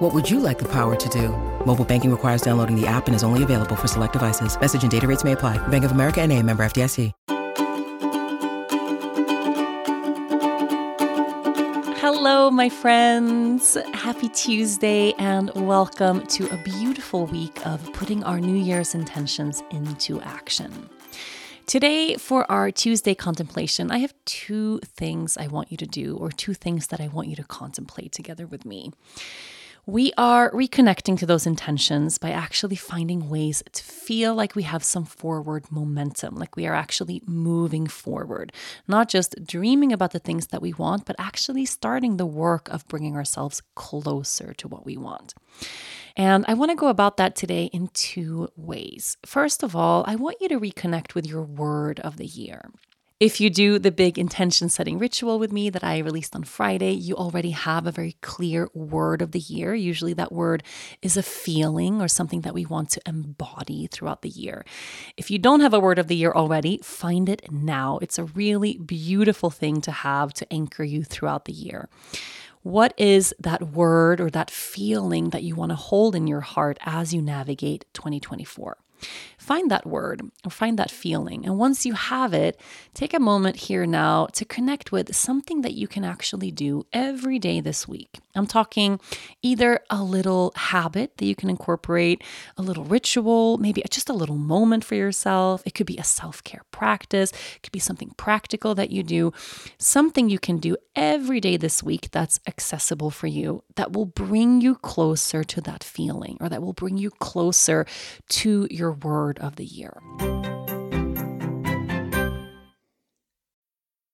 What would you like the power to do? Mobile banking requires downloading the app and is only available for select devices. Message and data rates may apply. Bank of America and a member FDIC. Hello, my friends. Happy Tuesday, and welcome to a beautiful week of putting our New Year's intentions into action. Today, for our Tuesday contemplation, I have two things I want you to do, or two things that I want you to contemplate together with me. We are reconnecting to those intentions by actually finding ways to feel like we have some forward momentum, like we are actually moving forward, not just dreaming about the things that we want, but actually starting the work of bringing ourselves closer to what we want. And I want to go about that today in two ways. First of all, I want you to reconnect with your word of the year. If you do the big intention setting ritual with me that I released on Friday, you already have a very clear word of the year. Usually, that word is a feeling or something that we want to embody throughout the year. If you don't have a word of the year already, find it now. It's a really beautiful thing to have to anchor you throughout the year. What is that word or that feeling that you want to hold in your heart as you navigate 2024? Find that word or find that feeling. And once you have it, take a moment here now to connect with something that you can actually do every day this week. I'm talking either a little habit that you can incorporate, a little ritual, maybe just a little moment for yourself. It could be a self care practice, it could be something practical that you do, something you can do every day this week that's accessible for you, that will bring you closer to that feeling or that will bring you closer to your word of the year.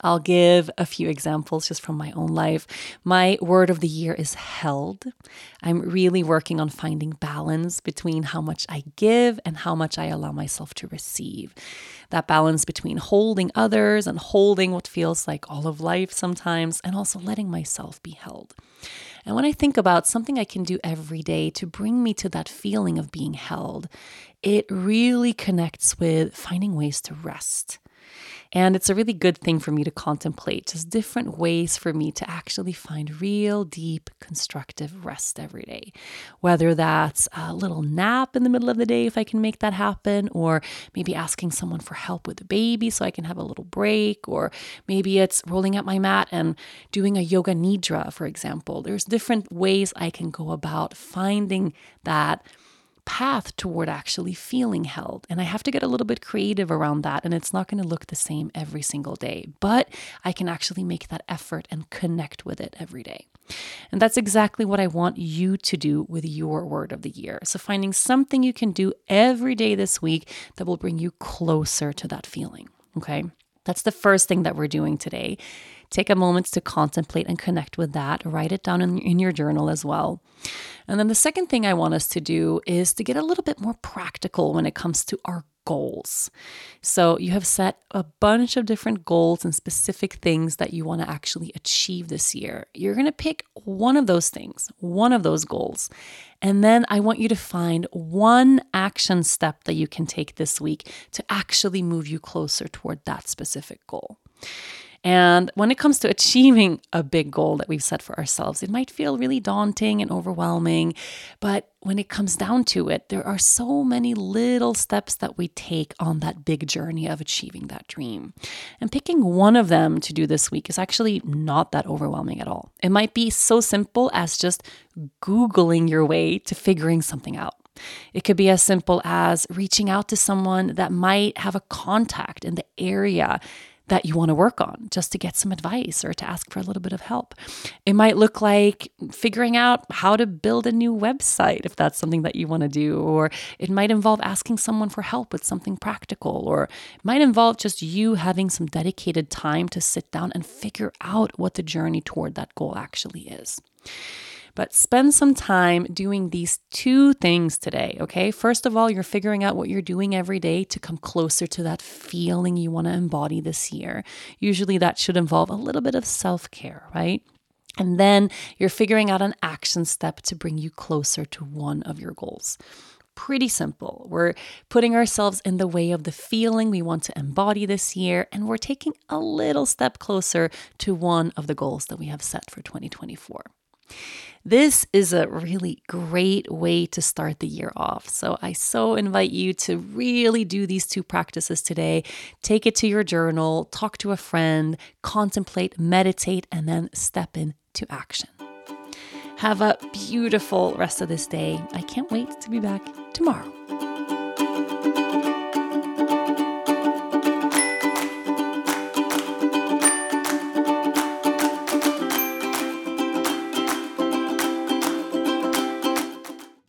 I'll give a few examples just from my own life. My word of the year is held. I'm really working on finding balance between how much I give and how much I allow myself to receive. That balance between holding others and holding what feels like all of life sometimes, and also letting myself be held. And when I think about something I can do every day to bring me to that feeling of being held, it really connects with finding ways to rest and it's a really good thing for me to contemplate, just different ways for me to actually find real, deep, constructive rest every day. Whether that's a little nap in the middle of the day, if I can make that happen, or maybe asking someone for help with the baby so I can have a little break, or maybe it's rolling out my mat and doing a yoga nidra, for example. There's different ways I can go about finding that path toward actually feeling held. And I have to get a little bit creative around that. And it's not going to look the same every single day, but I can actually make that effort and connect with it every day. And that's exactly what I want you to do with your word of the year. So, finding something you can do every day this week that will bring you closer to that feeling. Okay. That's the first thing that we're doing today. Take a moment to contemplate and connect with that. Write it down in, in your journal as well. And then the second thing I want us to do is to get a little bit more practical when it comes to our goals. So you have set a bunch of different goals and specific things that you want to actually achieve this year. You're going to pick one of those things, one of those goals. And then I want you to find one action step that you can take this week to actually move you closer toward that specific goal. And when it comes to achieving a big goal that we've set for ourselves, it might feel really daunting and overwhelming. But when it comes down to it, there are so many little steps that we take on that big journey of achieving that dream. And picking one of them to do this week is actually not that overwhelming at all. It might be so simple as just Googling your way to figuring something out. It could be as simple as reaching out to someone that might have a contact in the area that you want to work on just to get some advice or to ask for a little bit of help. It might look like figuring out how to build a new website if that's something that you want to do, or it might involve asking someone for help with something practical, or it might involve just you having some dedicated time to sit down and figure out what the journey toward that goal actually is. But spend some time doing these two things today, okay? First of all, you're figuring out what you're doing every day to come closer to that feeling you want to embody this year. Usually that should involve a little bit of self care, right? And then you're figuring out an action step to bring you closer to one of your goals pretty simple. We're putting ourselves in the way of the feeling we want to embody this year, and we're taking a little step closer to one of the goals that we have set for 2024. This is a really great way to start the year off. So I so invite you to really do these two practices today. Take it to your journal, talk to a friend, contemplate, meditate, and then step into action. Have a beautiful rest of this day. I can't wait to be back tomorrow.